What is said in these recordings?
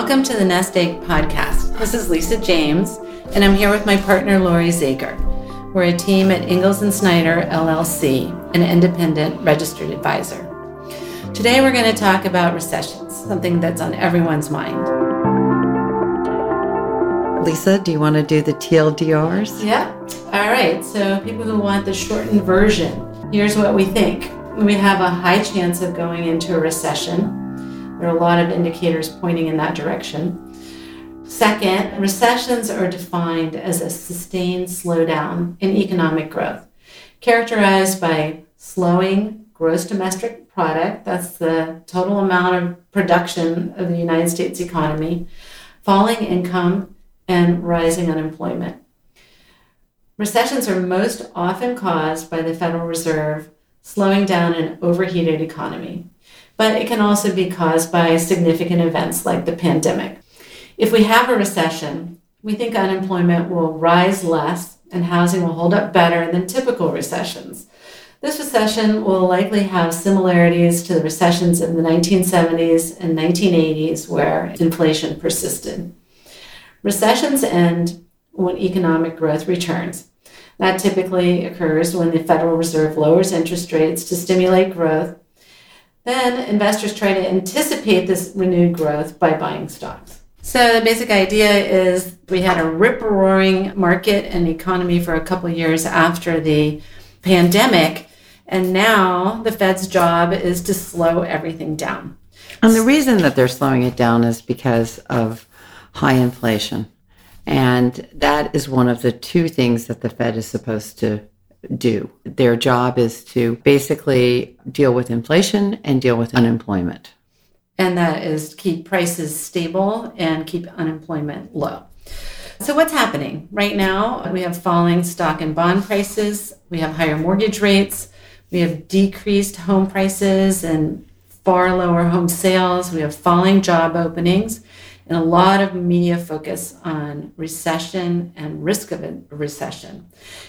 Welcome to the Nest Egg Podcast. This is Lisa James, and I'm here with my partner Lori Zager. We're a team at Ingalls and Snyder LLC, an independent registered advisor. Today we're going to talk about recessions, something that's on everyone's mind. Lisa, do you want to do the TLDRs? Yeah. All right. So, people who want the shortened version, here's what we think. We have a high chance of going into a recession there are a lot of indicators pointing in that direction. Second, recessions are defined as a sustained slowdown in economic growth, characterized by slowing gross domestic product, that's the total amount of production of the United States economy, falling income, and rising unemployment. Recessions are most often caused by the Federal Reserve slowing down an overheated economy but it can also be caused by significant events like the pandemic. If we have a recession, we think unemployment will rise less and housing will hold up better than typical recessions. This recession will likely have similarities to the recessions in the 1970s and 1980s where inflation persisted. Recessions end when economic growth returns. That typically occurs when the Federal Reserve lowers interest rates to stimulate growth then investors try to anticipate this renewed growth by buying stocks. So the basic idea is we had a rip roaring market and economy for a couple years after the pandemic, and now the Fed's job is to slow everything down. And the reason that they're slowing it down is because of high inflation. And that is one of the two things that the Fed is supposed to do. Their job is to basically deal with inflation and deal with unemployment. And that is keep prices stable and keep unemployment low. So, what's happening? Right now, we have falling stock and bond prices, we have higher mortgage rates, we have decreased home prices and far lower home sales, we have falling job openings, and a lot of media focus on recession and risk of a recession.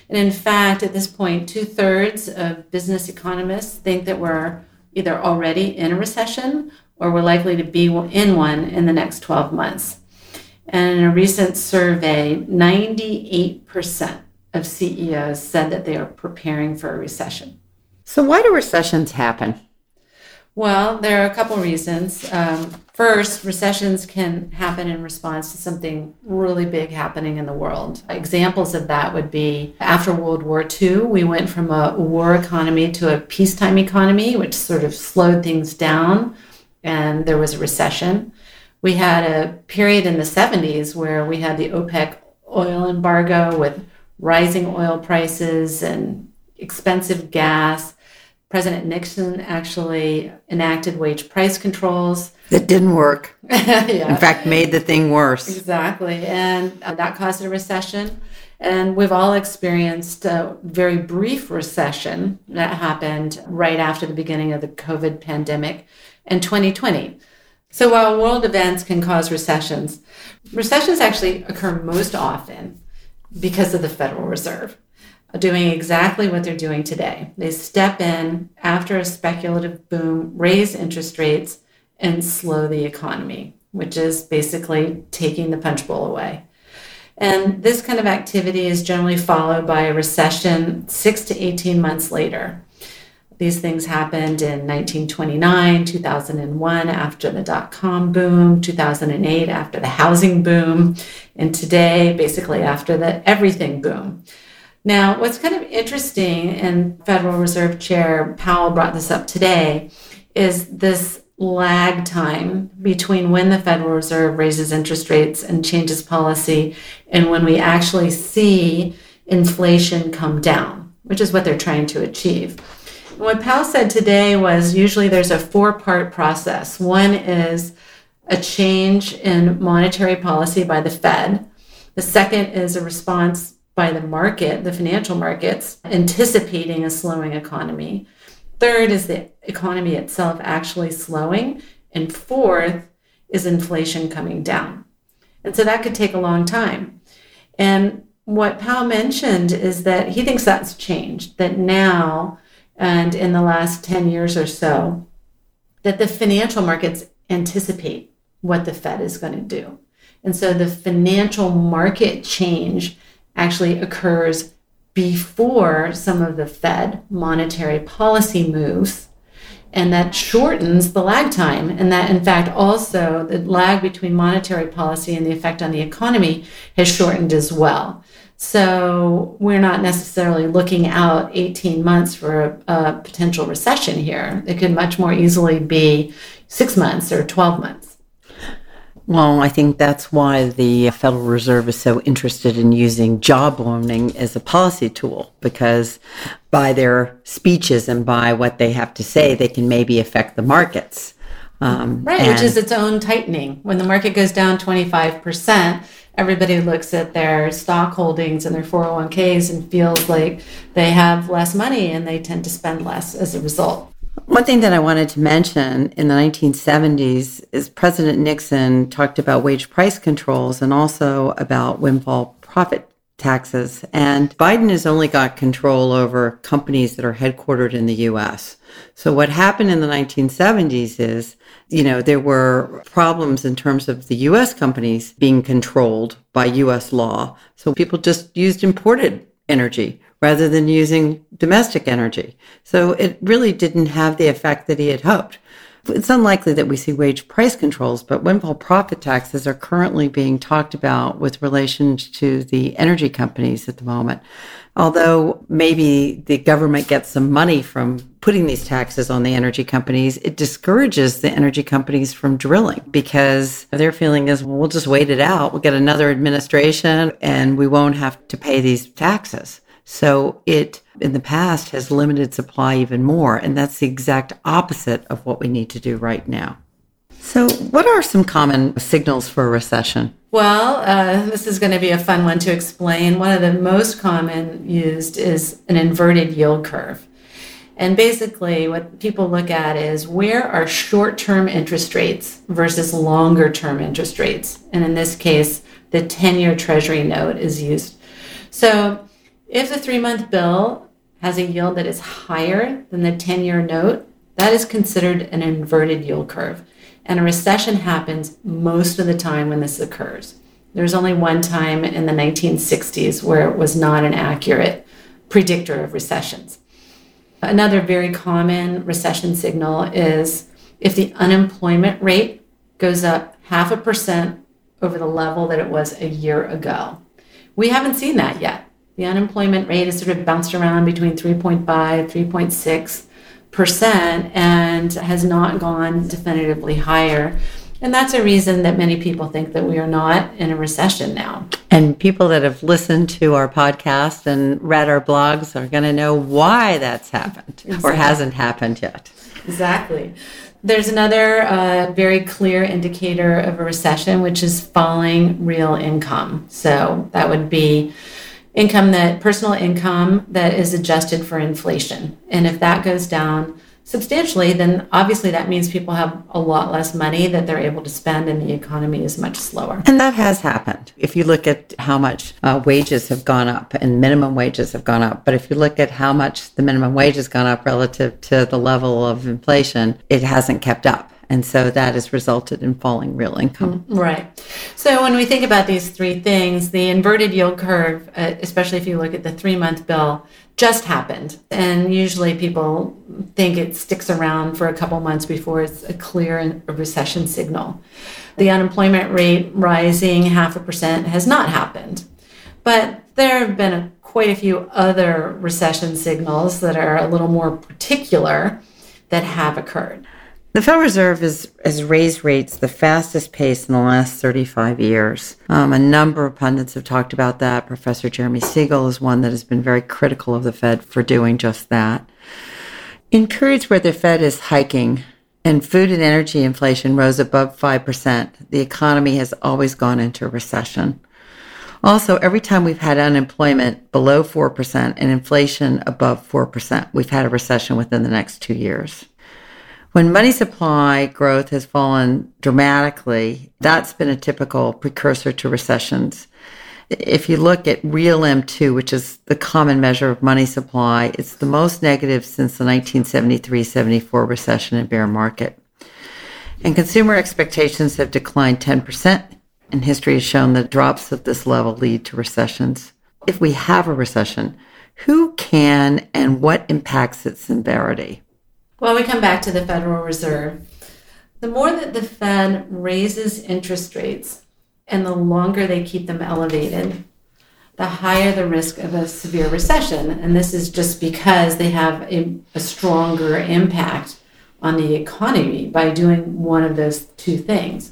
And in fact, at this point, two thirds of business economists think that we're either already in a recession or we're likely to be in one in the next 12 months. And in a recent survey, 98% of CEOs said that they are preparing for a recession. So, why do recessions happen? Well, there are a couple reasons. Um, first, recessions can happen in response to something really big happening in the world. Examples of that would be after World War II, we went from a war economy to a peacetime economy, which sort of slowed things down, and there was a recession. We had a period in the 70s where we had the OPEC oil embargo with rising oil prices and expensive gas President Nixon actually enacted wage price controls. That didn't work. yeah. In fact, made the thing worse. Exactly. And uh, that caused a recession. And we've all experienced a very brief recession that happened right after the beginning of the COVID pandemic in 2020. So while world events can cause recessions, recessions actually occur most often because of the Federal Reserve doing exactly what they're doing today. They step in after a speculative boom, raise interest rates, and slow the economy, which is basically taking the punch bowl away. And this kind of activity is generally followed by a recession six to 18 months later. These things happened in 1929, 2001 after the dot com boom, 2008 after the housing boom, and today basically after the everything boom. Now, what's kind of interesting, and Federal Reserve Chair Powell brought this up today, is this lag time between when the Federal Reserve raises interest rates and changes policy and when we actually see inflation come down, which is what they're trying to achieve. what Powell said today was usually there's a four part process. One is a change in monetary policy by the Fed. The second is a response by the market, the financial markets, anticipating a slowing economy. Third is the economy itself actually slowing. And fourth is inflation coming down. And so that could take a long time. And what Powell mentioned is that he thinks that's changed, that now and in the last 10 years or so, that the financial markets anticipate what the Fed is going to do. And so the financial market change actually occurs before some of the Fed monetary policy moves. And that shortens the lag time. And that, in fact, also the lag between monetary policy and the effect on the economy has shortened as well. So we're not necessarily looking out 18 months for a, a, potential recession here. It could much more easily be six months or 12 months. Well, I think that's why the Federal Reserve is so interested in using jawboning as a policy tool because by their speeches and by what they have to say, they can maybe affect the markets. Um, right, which is its own tightening. When the market goes down 25%, everybody looks at their stock holdings and their 401ks and feels like they have less money and they tend to spend less as a result. One thing that I wanted to mention in the 1970s is President Nixon talked about wage price controls and also about windfall profit taxes. And Biden has only got control over companies that are headquartered in the US. So what happened in the 1970s is, you know, there were problems in terms of the US companies being controlled by US law. So people just used imported energy rather than using domestic energy. So it really didn't have the effect that he had hoped. It's unlikely that we see wage price controls, but windfall profit taxes are currently being talked about with relation to the energy companies at the moment. Although maybe the government gets some money from putting these taxes on the energy companies, it discourages the energy companies from drilling because their feeling is, well, we'll just wait it out. We'll get another administration and we won't have to pay these taxes. So it, in the past, has limited supply even more. And that's the exact opposite of what we need to do right now. So, what are some common signals for a recession? Well, uh, this is going to be a fun one to explain. One of the most common used is an inverted yield curve. And basically, what people look at is where are short term interest rates versus longer term interest rates. And in this case, the 10 year Treasury note is used. So, if the three month bill has a yield that is higher than the 10 year note, that is considered an inverted yield curve. And a recession happens most of the time when this occurs. There's only one time in the 1960s where it was not an accurate predictor of recessions. Another very common recession signal is if the unemployment rate goes up half a percent over the level that it was a year ago. We haven't seen that yet. The unemployment rate has sort of bounced around between 3.5, 3.6 percent and has not gone definitively higher. And that's a reason that many people think that we are not in a recession now. And people that have listened to our podcast and read our blogs are going to know why that's happened exactly. or hasn't happened yet. Exactly. There's another uh, very clear indicator of a recession, which is falling real income. So that would be income that personal income that is adjusted for inflation. And if that goes down substantially, then obviously that means people have a lot less money that they're able to spend and the economy is much slower. And that has happened. If you look at how much uh, wages have gone up and minimum wages have gone up, but if you look at how much the minimum wage has gone up relative to the level of inflation, it hasn't kept up. And so that has resulted in falling real income. Mm, right. So when we think about these three things, the inverted yield curve, uh, especially if you look at the three month bill, just happened. And usually people think it sticks around for a couple months before it's a clear recession signal. The unemployment rate rising half a percent has not happened. But there have been a, quite a few other recession signals that are a little more particular that have occurred. The Federal Reserve is, has raised rates the fastest pace in the last 35 years. Um, a number of pundits have talked about that. Professor Jeremy Siegel is one that has been very critical of the Fed for doing just that. In periods where the Fed is hiking and food and energy inflation rose above 5%, the economy has always gone into recession. Also, every time we've had unemployment below 4% and inflation above 4%, we've had a recession within the next two years. When money supply growth has fallen dramatically, that's been a typical precursor to recessions. If you look at real M2, which is the common measure of money supply, it's the most negative since the 1973 74 recession and bear market. And consumer expectations have declined 10%, and history has shown that drops at this level lead to recessions. If we have a recession, who can and what impacts its severity? Well, we come back to the Federal Reserve. The more that the Fed raises interest rates and the longer they keep them elevated, the higher the risk of a severe recession. And this is just because they have a, a stronger impact on the economy by doing one of those two things.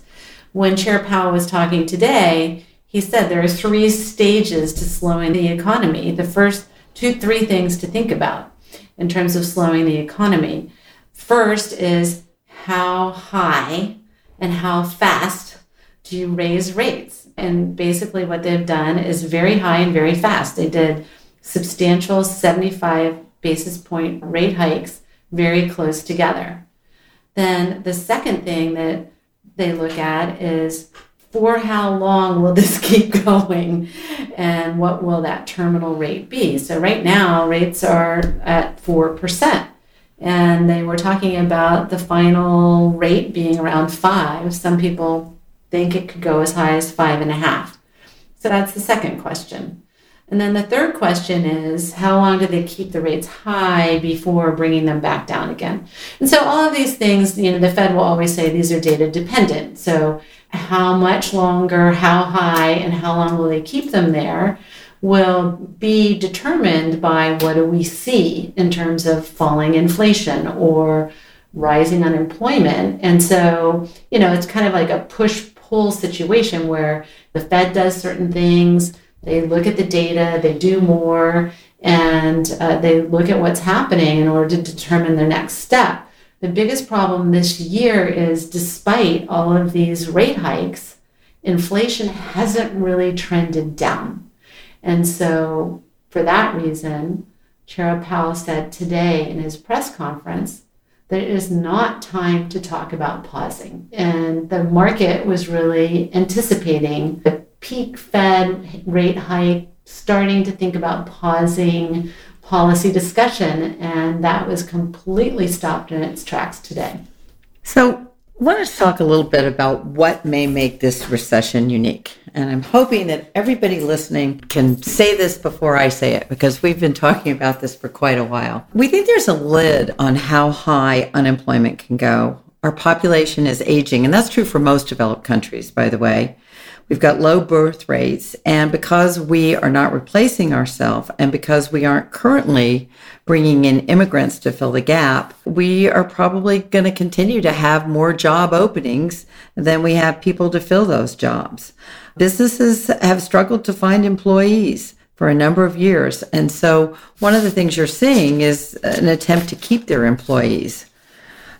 When Chair Powell was talking today, he said there are three stages to slowing the economy. The first two, three things to think about in terms of slowing the economy. First is how high and how fast do you raise rates? And basically, what they've done is very high and very fast. They did substantial 75 basis point rate hikes very close together. Then the second thing that they look at is for how long will this keep going and what will that terminal rate be? So, right now, rates are at 4%. And they were talking about the final rate being around five. Some people think it could go as high as five and a half. So, that's the second question. And then the third question is how long do they keep the rates high before bringing them back down again? And so all of these things, you know, the Fed will always say these are data dependent. So how much longer, how high, and how long will they keep them there will be determined by what do we see in terms of falling inflation or rising unemployment. And so, you know, it's kind of like a push pull situation where the Fed does certain things, they look at the data, they do more, and uh, they look at what's happening in order to determine their next step. The biggest problem this year is despite all of these rate hikes, inflation hasn't really trended down. And so, for that reason, Chair Powell said today in his press conference that it is not time to talk about pausing. And the market was really anticipating the peak Fed rate hike, starting to think about pausing policy discussion, and that was completely stopped in its tracks today. So, I want to talk a little bit about what may make this recession unique. And I'm hoping that everybody listening can say this before I say it because we've been talking about this for quite a while. We think there's a lid on how high unemployment can go. Our population is aging, and that's true for most developed countries, by the way. We've got low birth rates. And because we are not replacing ourselves and because we aren't currently bringing in immigrants to fill the gap, we are probably going to continue to have more job openings than we have people to fill those jobs. Businesses have struggled to find employees for a number of years. And so one of the things you're seeing is an attempt to keep their employees.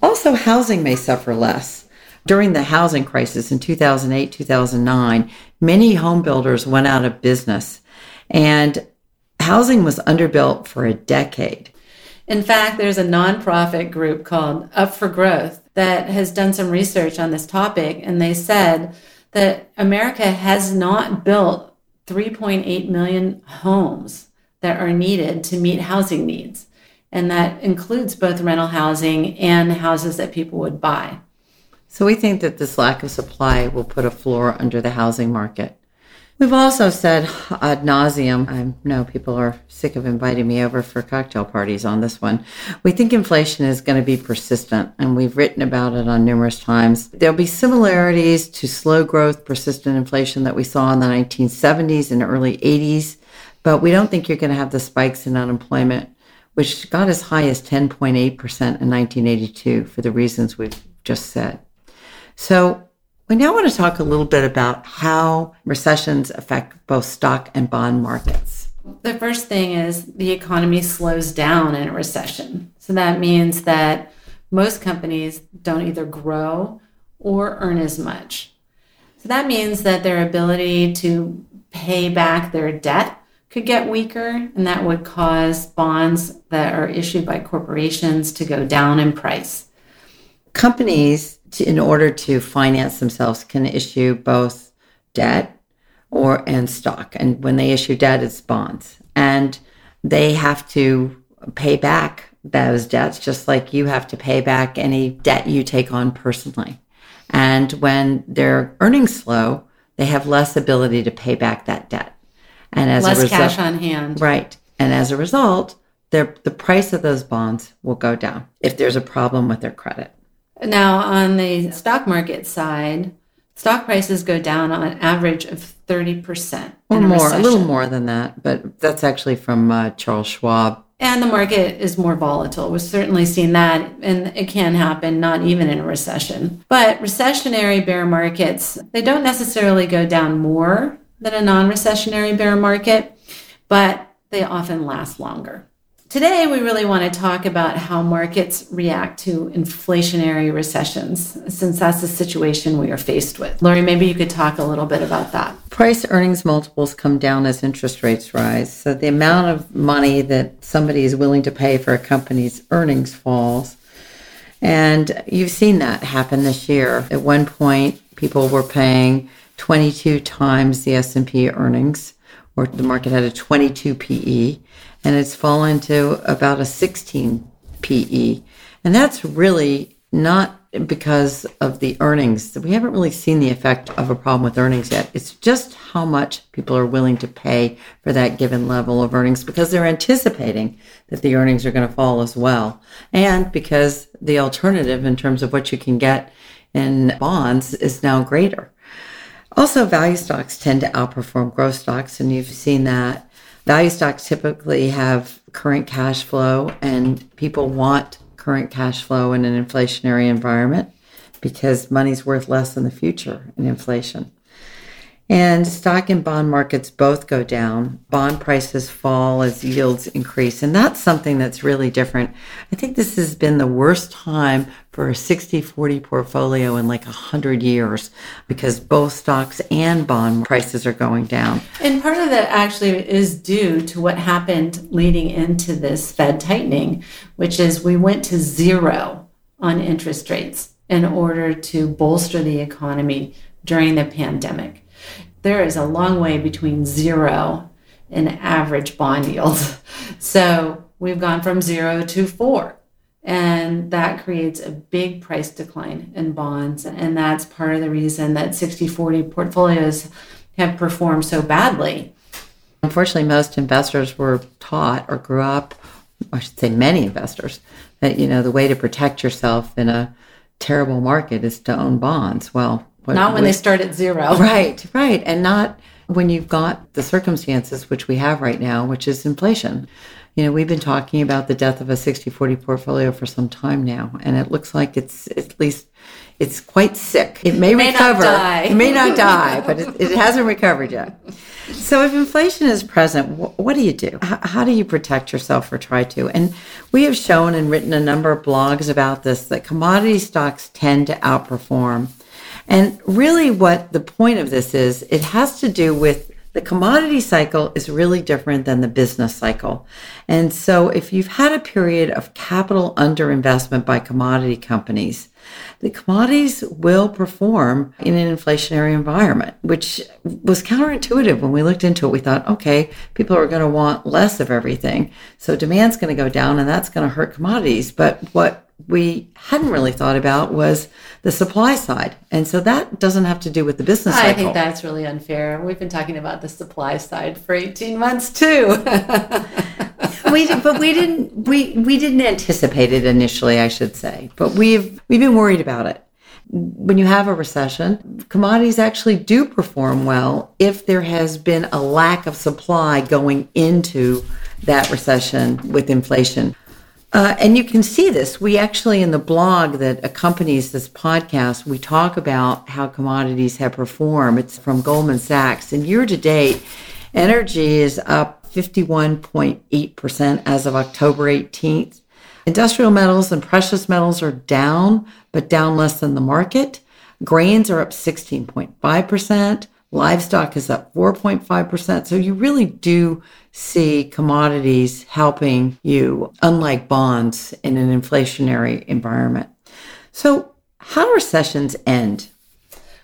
Also, housing may suffer less. During the housing crisis in 2008, 2009, many home builders went out of business and housing was underbuilt for a decade. In fact, there's a nonprofit group called Up for Growth that has done some research on this topic, and they said that America has not built 3.8 million homes that are needed to meet housing needs. And that includes both rental housing and houses that people would buy. So we think that this lack of supply will put a floor under the housing market. We've also said ad nauseum. I know people are sick of inviting me over for cocktail parties on this one. We think inflation is going to be persistent, and we've written about it on numerous times. There'll be similarities to slow growth, persistent inflation that we saw in the 1970s and early 80s, but we don't think you're going to have the spikes in unemployment, which got as high as 10.8% in 1982 for the reasons we've just said. So we now want to talk a little bit about how recessions affect both stock and bond markets. The first thing is the economy slows down in a recession. So that means that most companies don't either grow or earn as much. So that means that their ability to pay back their debt could get weaker, and that would cause bonds that are issued by corporations to go down in price. Companies to, in order to finance themselves can issue both debt or and stock and when they issue debt it's bonds and they have to pay back those debts just like you have to pay back any debt you take on personally And when their earnings slow, they have less ability to pay back that debt. And as Less a result, cash on hand. right. And as a result, their, the price of those bonds will go down if there's a problem with their credit. Now, on the stock market side, stock prices go down on an average of 30% Or in a more, a little more than that, but that's actually from uh, Charles Schwab. And the market is more volatile. We've certainly seen that, and it can happen not even in a recession. But recessionary bear markets, they don't necessarily go down more than a non recessionary bear market, but they often last longer. Today, we really want to talk about how markets react to inflationary recessions, since that's the situation we are faced with. Lori, maybe you could talk a little bit about that. Price earnings multiples come down as interest rates rise. So the amount of money that somebody is willing to pay for a company's earnings falls. And you've seen that happen this year. At one point, people were paying 22 times the S&P earnings, or the market had a 22 PE, and it's fallen to about a 16 PE. And that's really not because of the earnings. We haven't really seen the effect of a problem with earnings yet. It's just how much people are willing to pay for that given level of earnings because they're anticipating that the earnings are going to fall as well. And because the alternative in terms of what you can get in bonds is now greater. Also, value stocks tend to outperform growth stocks, and you've seen that. Value stocks typically have current cash flow, and people want current cash flow in an inflationary environment because money's worth less in the future in inflation. And stock and bond markets both go down. Bond prices fall as yields increase. And that's something that's really different. I think this has been the worst time for a 60 40 portfolio in like 100 years because both stocks and bond prices are going down. And part of that actually is due to what happened leading into this Fed tightening, which is we went to zero on interest rates in order to bolster the economy during the pandemic. There is a long way between zero and average bond yield. So we've gone from zero to four. And that creates a big price decline in bonds. And that's part of the reason that 60 40 portfolios have performed so badly. Unfortunately, most investors were taught or grew up, I should say many investors, that, you know, the way to protect yourself in a terrible market is to own bonds. Well, what, Not when they start at zero. Right, right. And not when you've got the circumstances which we have right now, which is inflation. You know, we've been talking about the death of a 60 40 portfolio for some time now, and it looks like it's at least it's quite sick. It may, may not recover. die. It may not die, but it, it hasn't recovered yet. So, if inflation is present, wh- what do you do? How, how do you protect yourself or try to? And we have shown and written a number of blogs about this that commodity stocks tend to outperform. And really, what the point of this is, it has to do with the commodity cycle is really different than the business cycle. And so, if you've had a period of capital underinvestment by commodity companies, the commodities will perform in an inflationary environment, which was counterintuitive when we looked into it. We thought, okay, people are going to want less of everything. So demand's going to go down and that's going to hurt commodities. But what we hadn't really thought about was the supply side. And so that doesn't have to do with the business I cycle. think that's really unfair. We've been talking about the supply side for 18 months too. we but we didn't we we didn't anticipate it initially, I should say. But we've we've been worried about it. When you have a recession, commodities actually do perform well if there has been a lack of supply going into that recession with inflation. Uh, and you can see this. We actually, in the blog that accompanies this podcast, we talk about how commodities have performed. It's from Goldman Sachs. And year to date, energy is up 51.8% as of October 18th. Industrial metals and precious metals are down, but down less than the market. Grains are up 16.5%. Livestock is up 4.5%. So you really do see commodities helping you, unlike bonds in an inflationary environment. So, how do recessions end?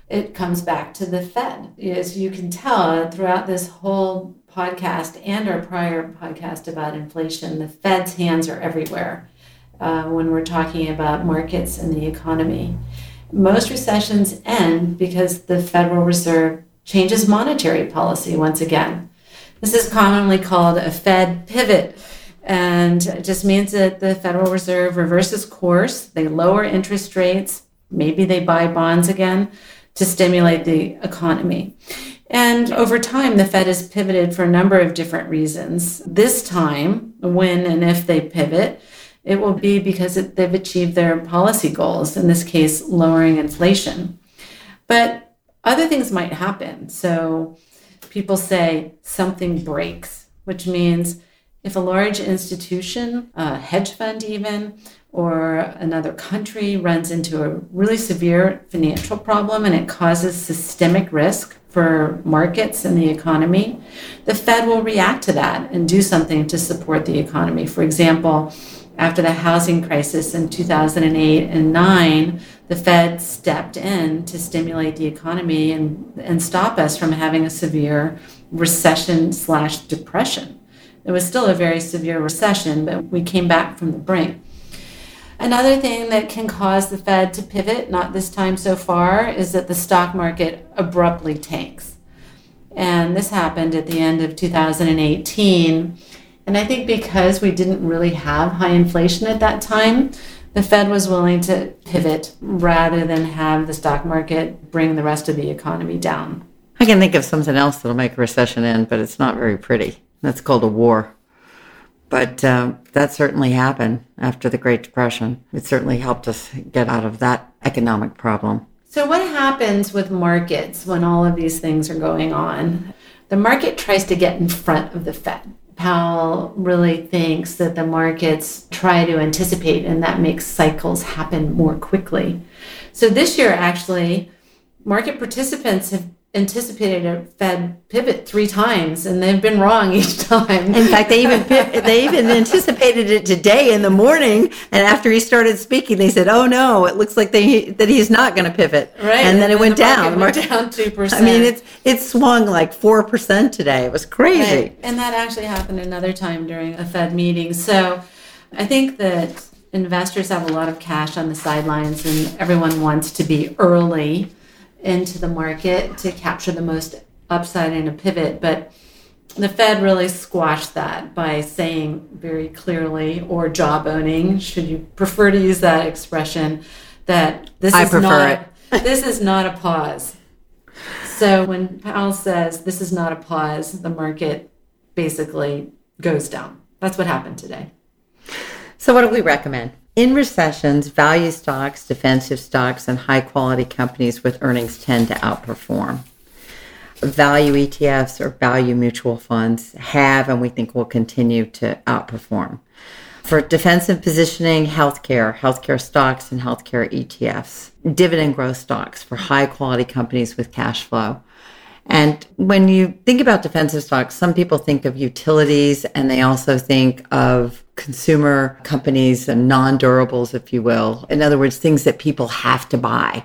it comes back to the Fed. As you can tell throughout this whole podcast and our prior podcast about inflation, the Fed's hands are everywhere uh, when we're talking about markets and the economy. most recessions end because the Federal Reserve changes monetary policy once again. This is commonly called a Fed pivot. And it just means that the Federal Reserve reverses course. They lower interest rates. Maybe they buy bonds again to stimulate the economy. And over time, the Fed has pivoted for a number of different reasons. This time, when and if they pivot, it will be because it, they've achieved their policy goals, in this case, lowering inflation. But other things might happen. So people say something breaks, which means if a large institution, a hedge fund even, or another country runs into a really severe financial problem and it causes systemic risk for markets and the economy, the Fed will react to that and do something to support the economy. For example, after the housing crisis in 2008 and 9, the Fed stepped in to stimulate the economy and, and stop us from having a severe recession slash depression. It was still a very severe recession, but we came back from the brink. Another thing that can cause the Fed to pivot, not this time so far, is that the stock market abruptly tanks. And this happened at the end of 2018. And I think because we didn't really have high inflation at that time, the Fed was willing to pivot rather than have the stock market bring the rest of the economy down. I can think of something else that'll make a recession end, but it's not very pretty. That's called a war. But uh, that certainly happened after the Great Depression. It certainly helped us get out of that economic problem. So, what happens with markets when all of these things are going on? The market tries to get in front of the Fed. Powell really thinks that the markets try to anticipate, and that makes cycles happen more quickly. So, this year, actually, market participants have anticipated a Fed pivot three times, and they've been wrong each time. In fact, they even they even anticipated it today in the morning, and after he started speaking, they said, "Oh no, it looks like they that he's not going to pivot." Right, and then it went the down. Went down two percent. I mean, it's it swung like four percent today. It was crazy. Right. And that actually happened another time during a Fed meeting. So, I think that investors have a lot of cash on the sidelines, and everyone wants to be early into the market to capture the most upside in a pivot. But the Fed really squashed that by saying very clearly, or jawboning, should you prefer to use that expression, that this I is prefer not it. this is not a pause. So when Powell says this is not a pause, the market basically goes down. That's what happened today. So what do we recommend? In recessions, value stocks, defensive stocks, and high quality companies with earnings tend to outperform. Value ETFs or value mutual funds have and we think will continue to outperform. For defensive positioning, healthcare, healthcare stocks, and healthcare ETFs. Dividend growth stocks for high quality companies with cash flow. And when you think about defensive stocks, some people think of utilities and they also think of consumer companies and non durables, if you will. In other words, things that people have to buy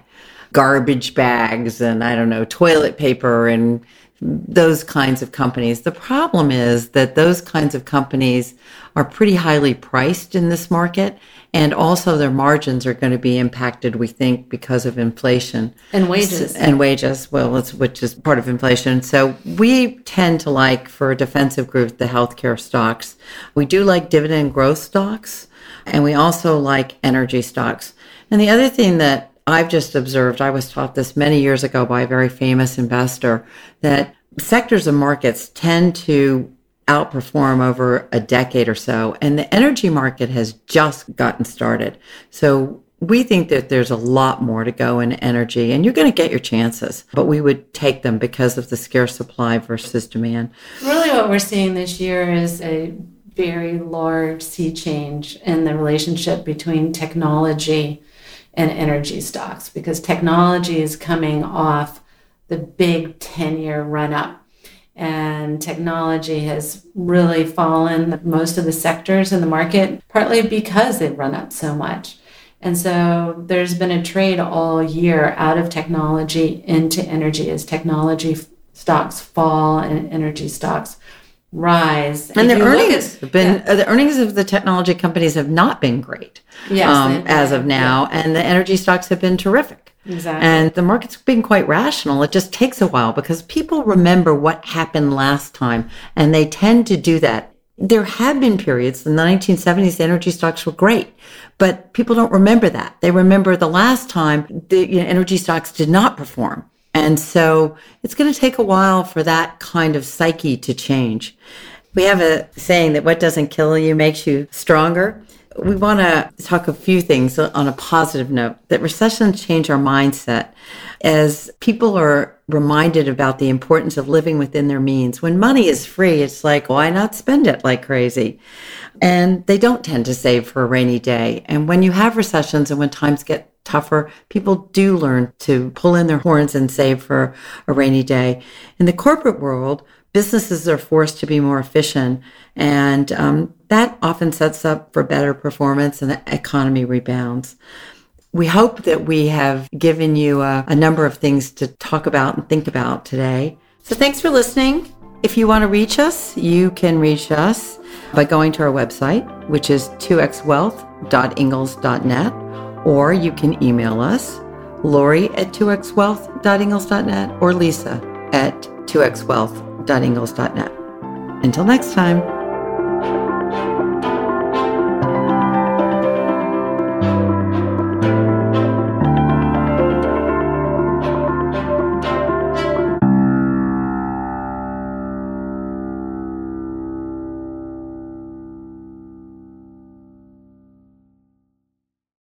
garbage bags and I don't know, toilet paper and those kinds of companies. The problem is that those kinds of companies are pretty highly priced in this market. And also their margins are going to be impacted, we think, because of inflation. And wages. And wages, well, which is part of inflation. So we tend to like, for a defensive group, the healthcare stocks. We do like dividend growth stocks. And we also like energy stocks. And the other thing that I've just observed, I was taught this many years ago by a very famous investor, that sectors of markets tend to outperform over a decade or so. And the energy market has just gotten started. So we think that there's a lot more to go in energy and you're going to get your chances, but we would take them because of the scarce supply versus demand. Really, what we're seeing this year is a very large sea change in the relationship between technology and energy stocks because technology is coming off the big 10 year run up and technology has really fallen most of the sectors in the market, partly because they've run up so much. And so there's been a trade all year out of technology into energy as technology stocks fall and energy stocks rise. And the earnings at- have been yeah. uh, the earnings of the technology companies have not been great Yes, um, as of now, and the energy stocks have been terrific. Exactly. And the market's been quite rational. It just takes a while because people remember what happened last time, and they tend to do that. There have been periods in the 1970s, the energy stocks were great, but people don't remember that. They remember the last time the you know, energy stocks did not perform. And so it's going to take a while for that kind of psyche to change. We have a saying that what doesn't kill you makes you stronger. We want to talk a few things on a positive note that recessions change our mindset as people are reminded about the importance of living within their means. When money is free, it's like, why not spend it like crazy? And they don't tend to save for a rainy day. And when you have recessions and when times get tougher, people do learn to pull in their horns and save for a rainy day. In the corporate world, businesses are forced to be more efficient, and um, that often sets up for better performance and the economy rebounds. We hope that we have given you a, a number of things to talk about and think about today. So thanks for listening. If you want to reach us, you can reach us by going to our website, which is 2xwealth.ingalls.net, or you can email us, Lori at 2xwealth.ingalls.net or Lisa at 2xwealth.ingalls.net. Until next time.